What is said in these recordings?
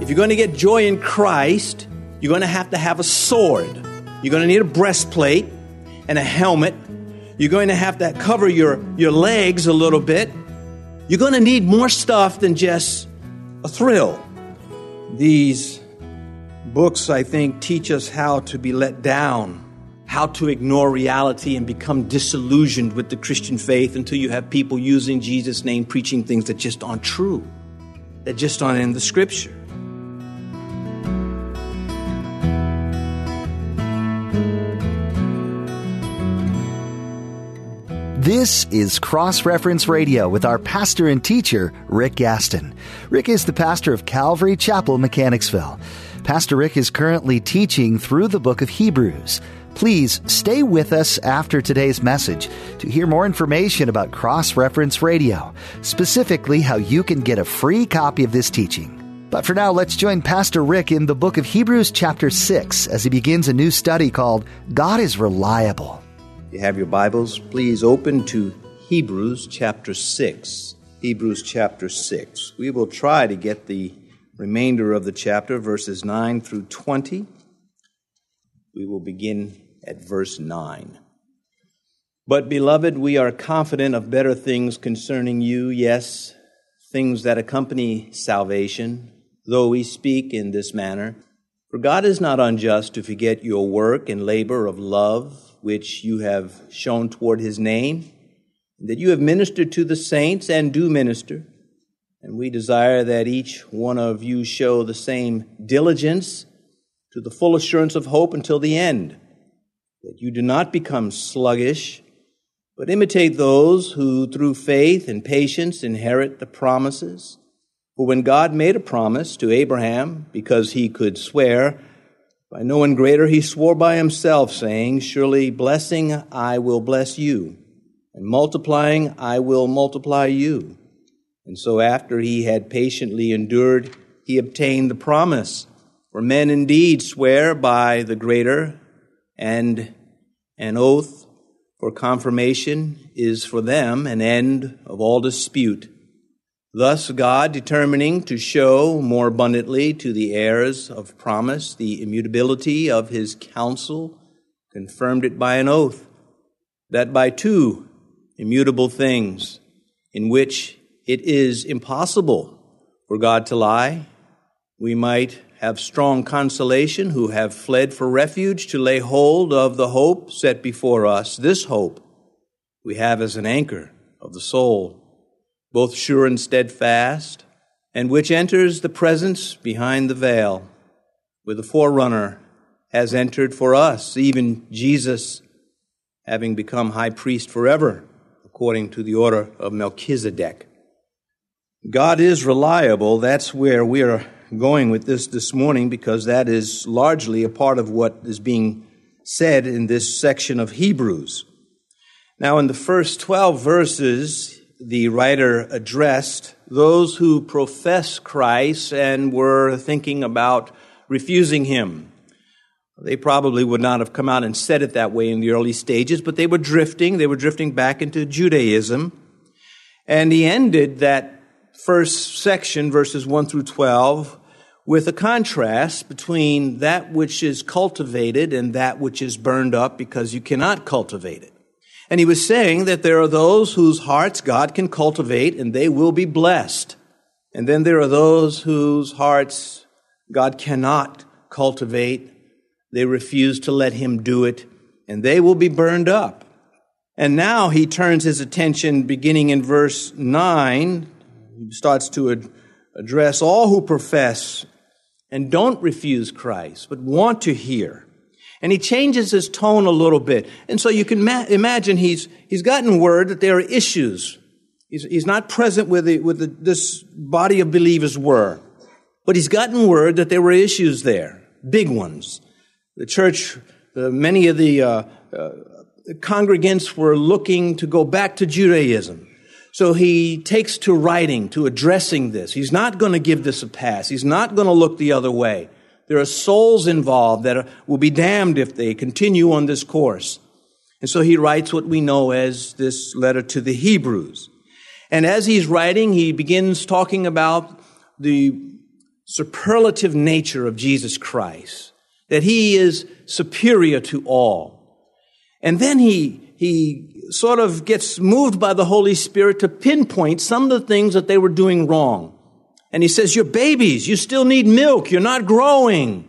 If you're going to get joy in Christ, you're going to have to have a sword. You're going to need a breastplate and a helmet. You're going to have to cover your, your legs a little bit. You're going to need more stuff than just a thrill. These books, I think, teach us how to be let down, how to ignore reality and become disillusioned with the Christian faith until you have people using Jesus' name preaching things that just aren't true, that just aren't in the scripture. This is Cross Reference Radio with our pastor and teacher, Rick Gaston. Rick is the pastor of Calvary Chapel, Mechanicsville. Pastor Rick is currently teaching through the book of Hebrews. Please stay with us after today's message to hear more information about Cross Reference Radio, specifically how you can get a free copy of this teaching. But for now, let's join Pastor Rick in the book of Hebrews, chapter 6, as he begins a new study called God is Reliable If you have your Bibles, please open to Hebrews chapter 6. Hebrews chapter 6. We will try to get the remainder of the chapter, verses 9 through 20. We will begin at verse 9. But, beloved, we are confident of better things concerning you, yes, things that accompany salvation, though we speak in this manner. For God is not unjust to forget your work and labor of love which you have shown toward his name, that you have ministered to the saints and do minister. And we desire that each one of you show the same diligence to the full assurance of hope until the end, that you do not become sluggish, but imitate those who through faith and patience inherit the promises. For when God made a promise to Abraham, because he could swear, by no one greater he swore by himself, saying, Surely blessing I will bless you, and multiplying I will multiply you. And so after he had patiently endured, he obtained the promise. For men indeed swear by the greater, and an oath for confirmation is for them an end of all dispute. Thus, God, determining to show more abundantly to the heirs of promise the immutability of his counsel, confirmed it by an oath, that by two immutable things, in which it is impossible for God to lie, we might have strong consolation who have fled for refuge to lay hold of the hope set before us. This hope we have as an anchor of the soul both sure and steadfast, and which enters the presence behind the veil, where the forerunner has entered for us, even Jesus having become high priest forever, according to the order of Melchizedek. God is reliable. That's where we are going with this this morning because that is largely a part of what is being said in this section of Hebrews. Now, in the first 12 verses, the writer addressed those who profess Christ and were thinking about refusing him. They probably would not have come out and said it that way in the early stages, but they were drifting. They were drifting back into Judaism. And he ended that first section, verses 1 through 12, with a contrast between that which is cultivated and that which is burned up because you cannot cultivate it. And he was saying that there are those whose hearts God can cultivate and they will be blessed. And then there are those whose hearts God cannot cultivate. They refuse to let him do it and they will be burned up. And now he turns his attention beginning in verse 9. He starts to address all who profess and don't refuse Christ, but want to hear and he changes his tone a little bit. And so you can ma- imagine he's, he's gotten word that there are issues. He's, he's not present with, the, with the, this body of believers were, but he's gotten word that there were issues there, big ones. The church, uh, many of the, uh, uh, congregants were looking to go back to Judaism. So he takes to writing, to addressing this. He's not going to give this a pass. He's not going to look the other way. There are souls involved that are, will be damned if they continue on this course. And so he writes what we know as this letter to the Hebrews. And as he's writing, he begins talking about the superlative nature of Jesus Christ, that he is superior to all. And then he, he sort of gets moved by the Holy Spirit to pinpoint some of the things that they were doing wrong. And he says, You're babies. You still need milk. You're not growing.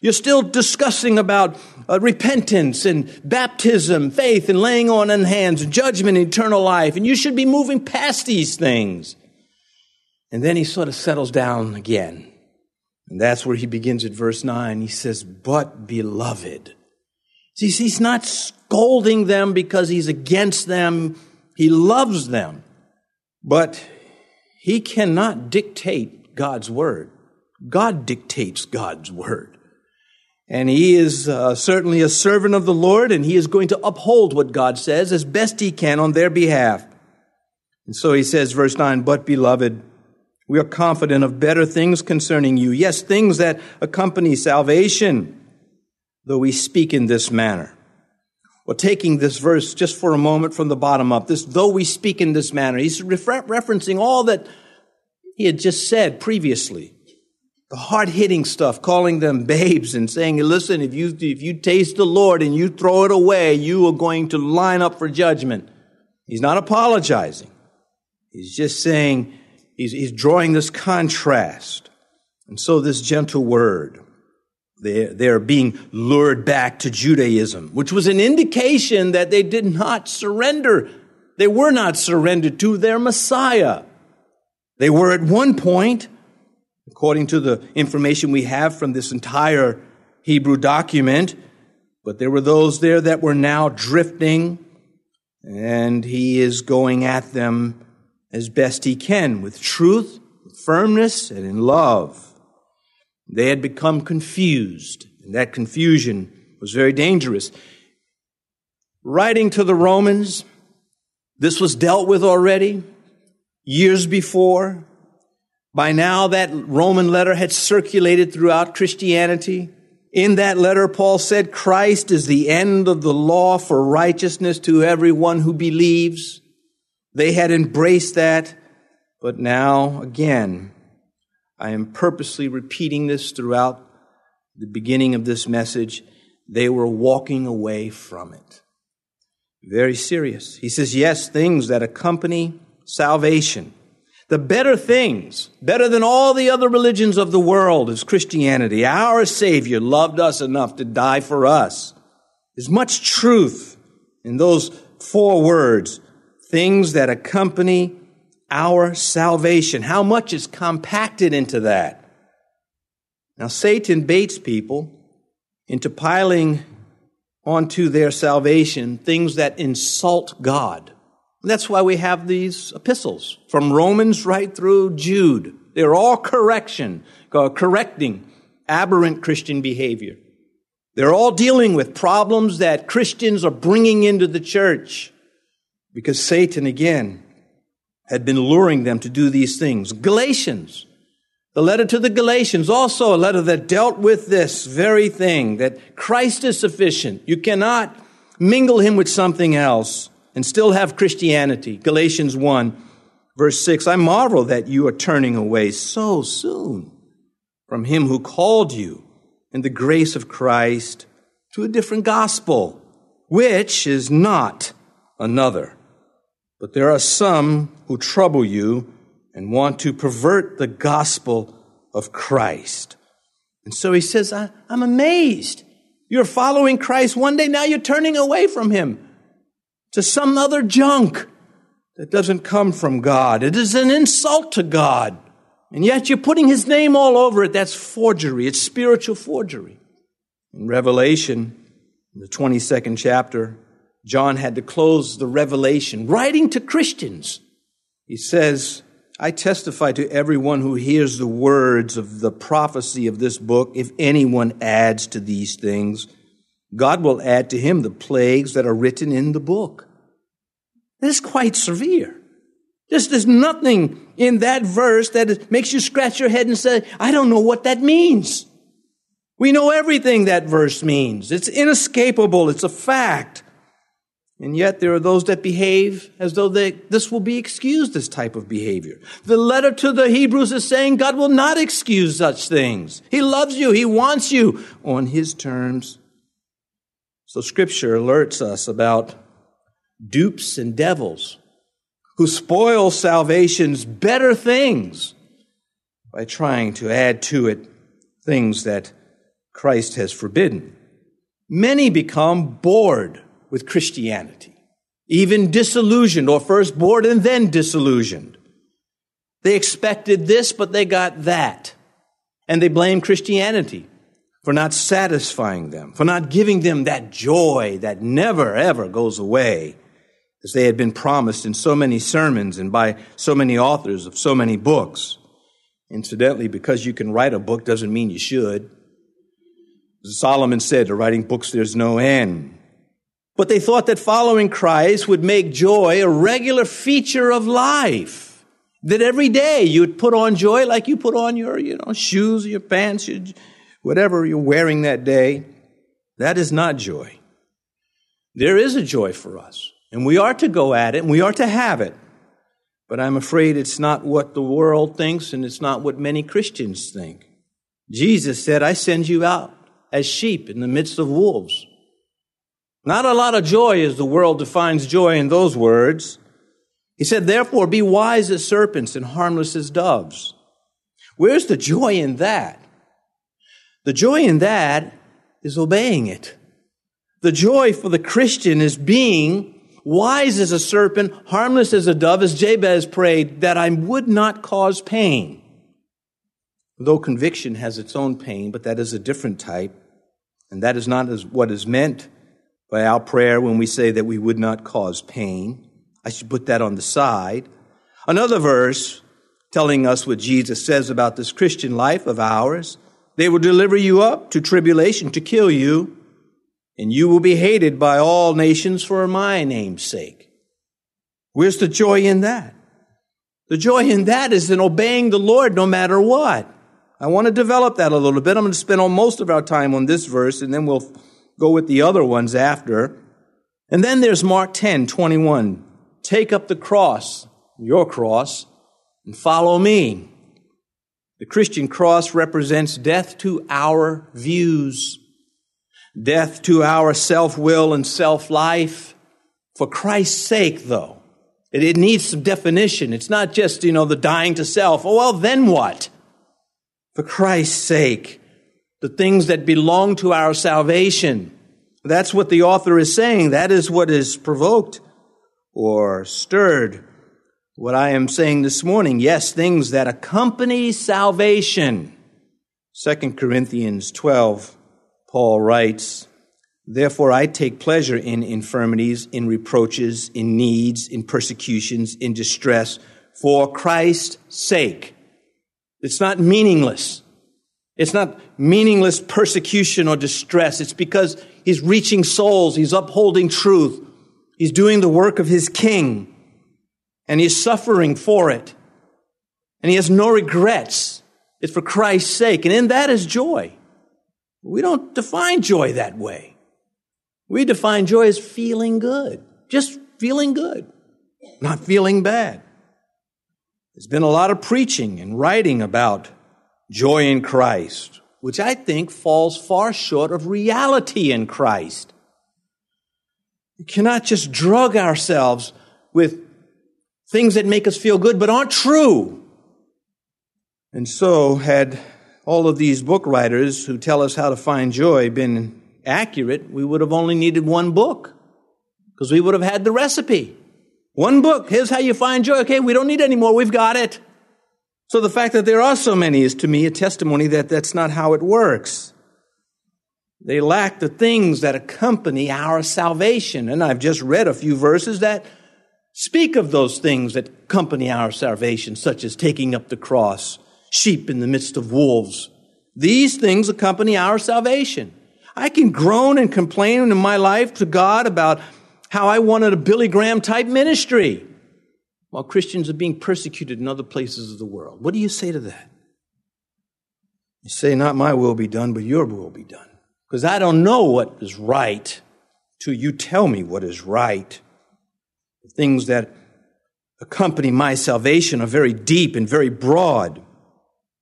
You're still discussing about uh, repentance and baptism, faith and laying on in hands, judgment, and eternal life. And you should be moving past these things. And then he sort of settles down again. And that's where he begins at verse 9. He says, But beloved. See, he's not scolding them because he's against them. He loves them. But he cannot dictate God's word. God dictates God's word. And he is uh, certainly a servant of the Lord, and he is going to uphold what God says as best he can on their behalf. And so he says, verse 9, But beloved, we are confident of better things concerning you. Yes, things that accompany salvation, though we speak in this manner. Well, taking this verse just for a moment from the bottom up, this, though we speak in this manner, he's refer- referencing all that he had just said previously the hard hitting stuff, calling them babes and saying, listen, if you, if you taste the Lord and you throw it away, you are going to line up for judgment. He's not apologizing. He's just saying, he's, he's drawing this contrast. And so this gentle word, they're, being lured back to Judaism, which was an indication that they did not surrender. They were not surrendered to their Messiah. They were at one point, according to the information we have from this entire Hebrew document. But there were those there that were now drifting, and he is going at them as best he can with truth, with firmness, and in love. They had become confused, and that confusion was very dangerous. Writing to the Romans, this was dealt with already years before. By now, that Roman letter had circulated throughout Christianity. In that letter, Paul said, Christ is the end of the law for righteousness to everyone who believes. They had embraced that, but now, again, I am purposely repeating this throughout the beginning of this message. They were walking away from it. Very serious. He says, yes, things that accompany salvation the better things, better than all the other religions of the world, is Christianity. Our Savior loved us enough to die for us. There's much truth in those four words, things that accompany our salvation. How much is compacted into that? Now, Satan baits people into piling onto their salvation things that insult God. And that's why we have these epistles from Romans right through Jude. They're all correction, uh, correcting aberrant Christian behavior. They're all dealing with problems that Christians are bringing into the church because Satan, again, had been luring them to do these things. Galatians, the letter to the Galatians, also a letter that dealt with this very thing that Christ is sufficient. You cannot mingle him with something else and still have Christianity. Galatians 1, verse 6 I marvel that you are turning away so soon from him who called you in the grace of Christ to a different gospel, which is not another. But there are some who trouble you and want to pervert the gospel of Christ. And so he says, I, am amazed. You're following Christ one day, now you're turning away from him to some other junk that doesn't come from God. It is an insult to God. And yet you're putting his name all over it. That's forgery. It's spiritual forgery. In Revelation, in the 22nd chapter, John had to close the revelation, writing to Christians. He says, I testify to everyone who hears the words of the prophecy of this book, if anyone adds to these things, God will add to him the plagues that are written in the book. This is quite severe. There's, there's nothing in that verse that makes you scratch your head and say, I don't know what that means. We know everything that verse means. It's inescapable. It's a fact. And yet there are those that behave as though they, this will be excused, this type of behavior. The letter to the Hebrews is saying God will not excuse such things. He loves you. He wants you on His terms. So scripture alerts us about dupes and devils who spoil salvation's better things by trying to add to it things that Christ has forbidden. Many become bored with Christianity, even disillusioned, or first bored and then disillusioned. They expected this, but they got that. And they blame Christianity for not satisfying them, for not giving them that joy that never, ever goes away, as they had been promised in so many sermons and by so many authors of so many books. Incidentally, because you can write a book doesn't mean you should. Solomon said, to writing books there's no end. But they thought that following Christ would make joy a regular feature of life. That every day you would put on joy like you put on your, you know, shoes, your pants, your, whatever you're wearing that day. That is not joy. There is a joy for us, and we are to go at it, and we are to have it. But I'm afraid it's not what the world thinks, and it's not what many Christians think. Jesus said, I send you out as sheep in the midst of wolves. Not a lot of joy as the world defines joy in those words. He said, therefore, be wise as serpents and harmless as doves. Where's the joy in that? The joy in that is obeying it. The joy for the Christian is being wise as a serpent, harmless as a dove, as Jabez prayed, that I would not cause pain. Though conviction has its own pain, but that is a different type, and that is not what is meant by our prayer when we say that we would not cause pain. I should put that on the side. Another verse telling us what Jesus says about this Christian life of ours. They will deliver you up to tribulation to kill you, and you will be hated by all nations for my name's sake. Where's the joy in that? The joy in that is in obeying the Lord no matter what. I want to develop that a little bit. I'm going to spend most of our time on this verse, and then we'll go with the other ones after. And then there's Mark 10, 21. Take up the cross, your cross, and follow me. The Christian cross represents death to our views, death to our self will and self life. For Christ's sake, though, it, it, needs some definition. It's not just, you know, the dying to self. Oh, well, then what? For Christ's sake, the things that belong to our salvation. That's what the author is saying. That is what is provoked or stirred. What I am saying this morning, yes, things that accompany salvation. 2 Corinthians 12, Paul writes, Therefore I take pleasure in infirmities, in reproaches, in needs, in persecutions, in distress, for Christ's sake. It's not meaningless. It's not meaningless persecution or distress. It's because he's reaching souls. He's upholding truth. He's doing the work of his king and he's suffering for it. And he has no regrets. It's for Christ's sake. And in that is joy. We don't define joy that way. We define joy as feeling good, just feeling good, not feeling bad. There's been a lot of preaching and writing about joy in Christ, which I think falls far short of reality in Christ. We cannot just drug ourselves with things that make us feel good but aren't true. And so, had all of these book writers who tell us how to find joy been accurate, we would have only needed one book because we would have had the recipe. One book. Here's how you find joy. Okay, we don't need any more. We've got it. So the fact that there are so many is to me a testimony that that's not how it works. They lack the things that accompany our salvation. And I've just read a few verses that speak of those things that accompany our salvation, such as taking up the cross, sheep in the midst of wolves. These things accompany our salvation. I can groan and complain in my life to God about how I wanted a Billy Graham type ministry while Christians are being persecuted in other places of the world. What do you say to that? You say, Not my will be done, but your will be done. Because I don't know what is right till you tell me what is right. The things that accompany my salvation are very deep and very broad.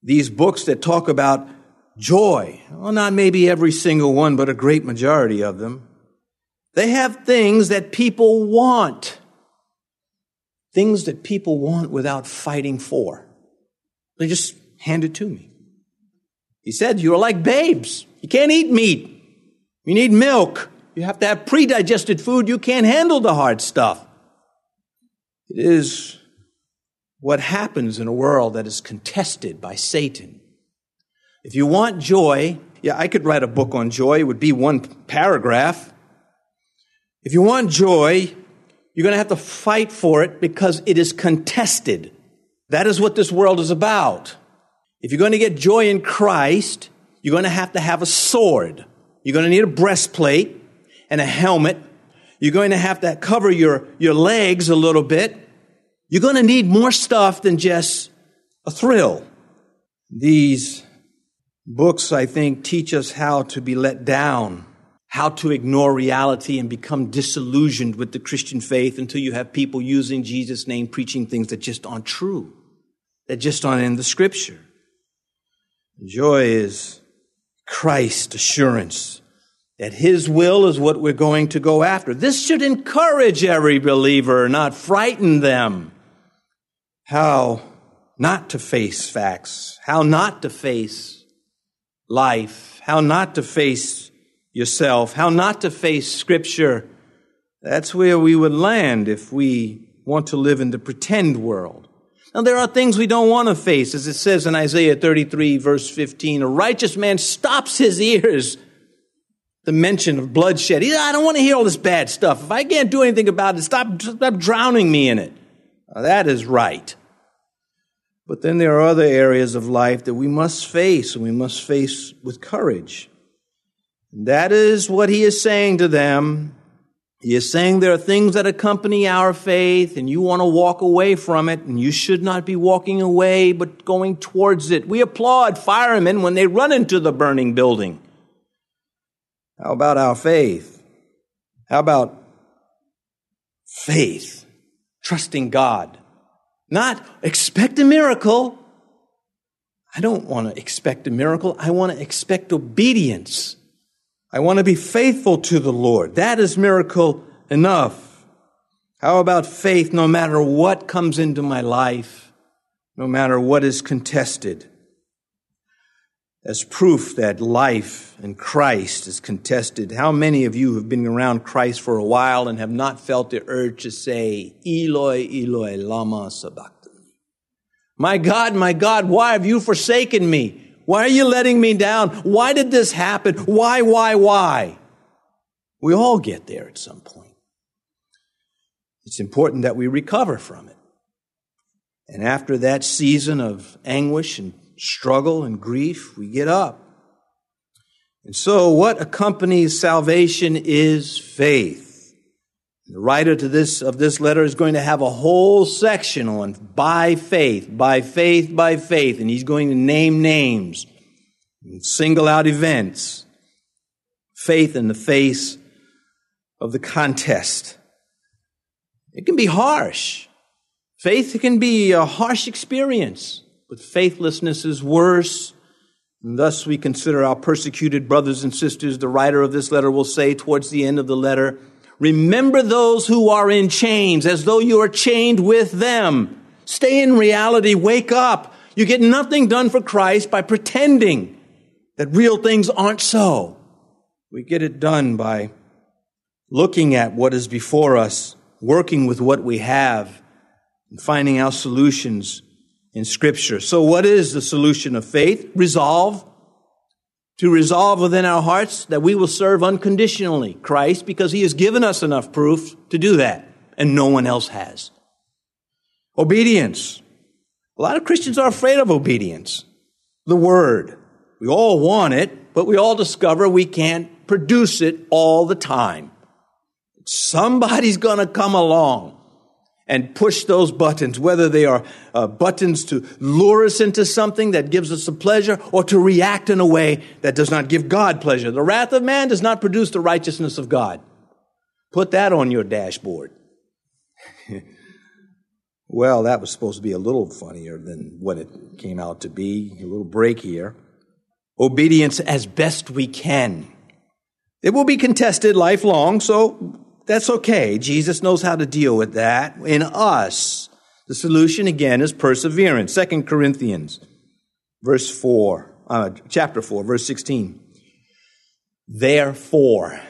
These books that talk about joy, well, not maybe every single one, but a great majority of them, they have things that people want. Things that people want without fighting for. They just hand it to me. He said, You're like babes. You can't eat meat. You need milk. You have to have pre-digested food. You can't handle the hard stuff. It is what happens in a world that is contested by Satan. If you want joy, yeah, I could write a book on joy. It would be one paragraph. If you want joy, you're going to have to fight for it because it is contested. That is what this world is about. If you're going to get joy in Christ, you're going to have to have a sword. You're going to need a breastplate and a helmet. You're going to have to cover your, your legs a little bit. You're going to need more stuff than just a thrill. These books, I think, teach us how to be let down, how to ignore reality and become disillusioned with the Christian faith until you have people using Jesus' name preaching things that just aren't true, that just aren't in the scripture. Joy is Christ assurance that His will is what we're going to go after. This should encourage every believer, not frighten them. How not to face facts, how not to face life, how not to face yourself, how not to face Scripture. That's where we would land if we want to live in the pretend world. Now, there are things we don't want to face, as it says in Isaiah 33, verse 15. A righteous man stops his ears the mention of bloodshed. He, I don't want to hear all this bad stuff. If I can't do anything about it, stop, stop drowning me in it. Now, that is right. But then there are other areas of life that we must face, and we must face with courage. And that is what he is saying to them he is saying there are things that accompany our faith and you want to walk away from it and you should not be walking away but going towards it. We applaud firemen when they run into the burning building. How about our faith? How about faith? Trusting God. Not expect a miracle. I don't want to expect a miracle. I want to expect obedience. I want to be faithful to the Lord. That is miracle enough. How about faith no matter what comes into my life, no matter what is contested? As proof that life in Christ is contested, how many of you have been around Christ for a while and have not felt the urge to say, Eloi, Eloi, lama sabachthani? My God, my God, why have you forsaken me? Why are you letting me down? Why did this happen? Why, why, why? We all get there at some point. It's important that we recover from it. And after that season of anguish and struggle and grief, we get up. And so, what accompanies salvation is faith. The writer to this, of this letter is going to have a whole section on by faith, by faith, by faith, and he's going to name names and single out events. Faith in the face of the contest. It can be harsh. Faith can be a harsh experience, but faithlessness is worse. And thus we consider our persecuted brothers and sisters. The writer of this letter will say towards the end of the letter, Remember those who are in chains as though you are chained with them. Stay in reality. Wake up. You get nothing done for Christ by pretending that real things aren't so. We get it done by looking at what is before us, working with what we have, and finding our solutions in Scripture. So, what is the solution of faith? Resolve to resolve within our hearts that we will serve unconditionally Christ because he has given us enough proof to do that, and no one else has. Obedience. A lot of Christians are afraid of obedience. The word. We all want it, but we all discover we can't produce it all the time. Somebody's gonna come along and push those buttons, whether they are uh, buttons to lure us into something that gives us a pleasure or to react in a way that does not give God pleasure. The wrath of man does not produce the righteousness of God. Put that on your dashboard. well, that was supposed to be a little funnier than what it came out to be. A little break here. Obedience as best we can. It will be contested lifelong, so that's okay. Jesus knows how to deal with that. In us, the solution again is perseverance. Second Corinthians, verse 4, uh, chapter 4, verse 16. Therefore,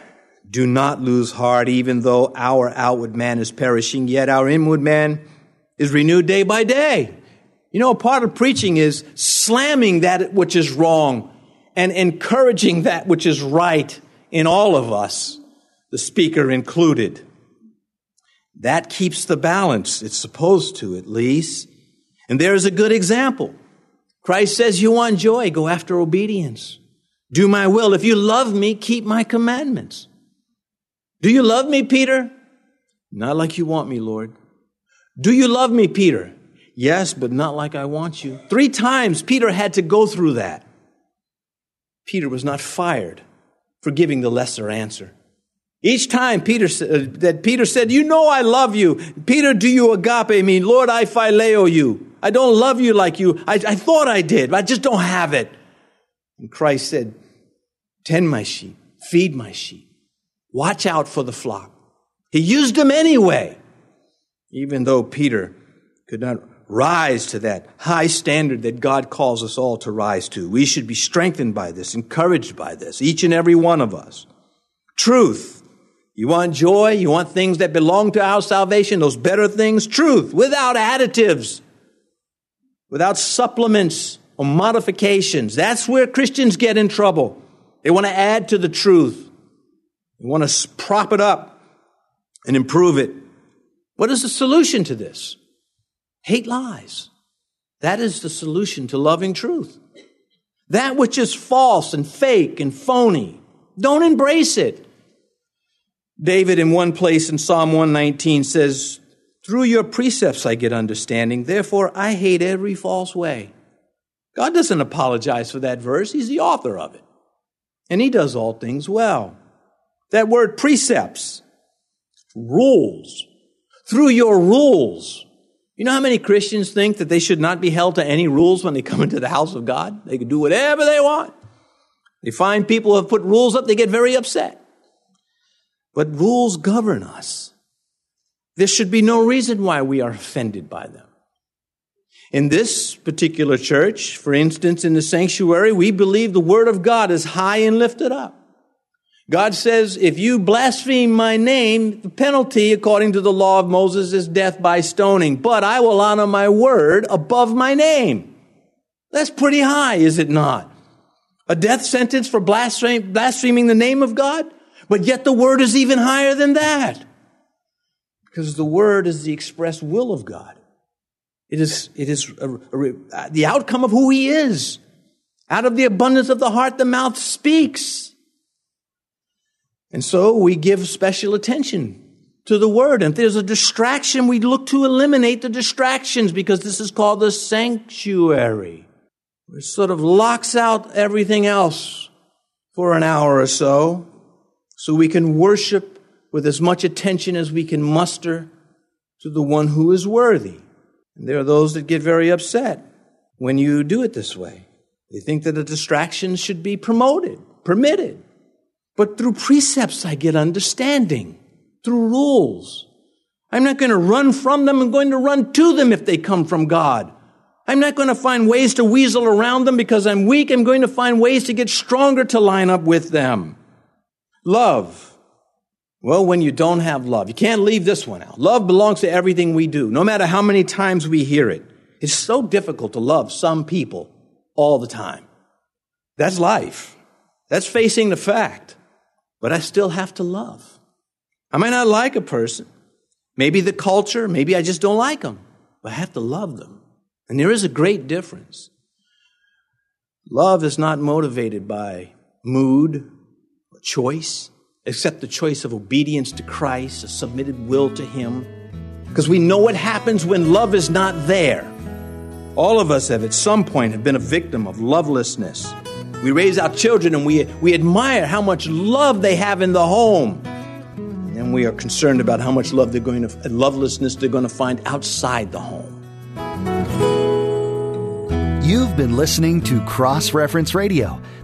do not lose heart, even though our outward man is perishing, yet our inward man is renewed day by day. You know, a part of preaching is slamming that which is wrong and encouraging that which is right in all of us, the speaker included. That keeps the balance. It's supposed to, at least. And there's a good example. Christ says, You want joy, go after obedience. Do my will. If you love me, keep my commandments. Do you love me, Peter? Not like you want me, Lord. Do you love me, Peter? Yes, but not like I want you. Three times Peter had to go through that. Peter was not fired for giving the lesser answer. Each time Peter uh, that Peter said, "You know I love you." Peter, do you agape me? Lord, I phileo you. I don't love you like you. I, I thought I did, but I just don't have it. And Christ said, "Tend my sheep, feed my sheep." Watch out for the flock. He used them anyway, even though Peter could not rise to that high standard that God calls us all to rise to. We should be strengthened by this, encouraged by this, each and every one of us. Truth. You want joy? You want things that belong to our salvation, those better things? Truth, without additives, without supplements or modifications. That's where Christians get in trouble. They want to add to the truth. they want to prop it up and improve it. What is the solution to this? Hate lies. That is the solution to loving truth. That which is false and fake and phony, don't embrace it. David, in one place in Psalm 119, says, Through your precepts I get understanding, therefore I hate every false way. God doesn't apologize for that verse, He's the author of it. And He does all things well. That word precepts, rules. Through your rules. You know how many Christians think that they should not be held to any rules when they come into the house of God? They can do whatever they want. They find people who have put rules up, they get very upset. But rules govern us. There should be no reason why we are offended by them. In this particular church, for instance, in the sanctuary, we believe the Word of God is high and lifted up. God says, if you blaspheme my name, the penalty, according to the law of Moses, is death by stoning. But I will honor my word above my name. That's pretty high, is it not? A death sentence for blaspheming the name of God? But yet the word is even higher than that. Because the word is the express will of God. It is, it is a, a, the outcome of who he is. Out of the abundance of the heart, the mouth speaks. And so we give special attention to the word. And if there's a distraction, we look to eliminate the distractions because this is called the sanctuary. It sort of locks out everything else for an hour or so so we can worship with as much attention as we can muster to the one who is worthy. And there are those that get very upset when you do it this way. They think that the distractions should be promoted, permitted. But through precepts, I get understanding. Through rules. I'm not going to run from them. I'm going to run to them if they come from God. I'm not going to find ways to weasel around them because I'm weak. I'm going to find ways to get stronger to line up with them. Love. Well, when you don't have love, you can't leave this one out. Love belongs to everything we do, no matter how many times we hear it. It's so difficult to love some people all the time. That's life. That's facing the fact but I still have to love. I might not like a person, maybe the culture, maybe I just don't like them, but I have to love them. And there is a great difference. Love is not motivated by mood choice, except the choice of obedience to Christ, a submitted will to Him. Because we know what happens when love is not there. All of us have at some point have been a victim of lovelessness we raise our children and we, we admire how much love they have in the home. And we are concerned about how much love they're going to, lovelessness they're going to find outside the home. You've been listening to Cross Reference Radio,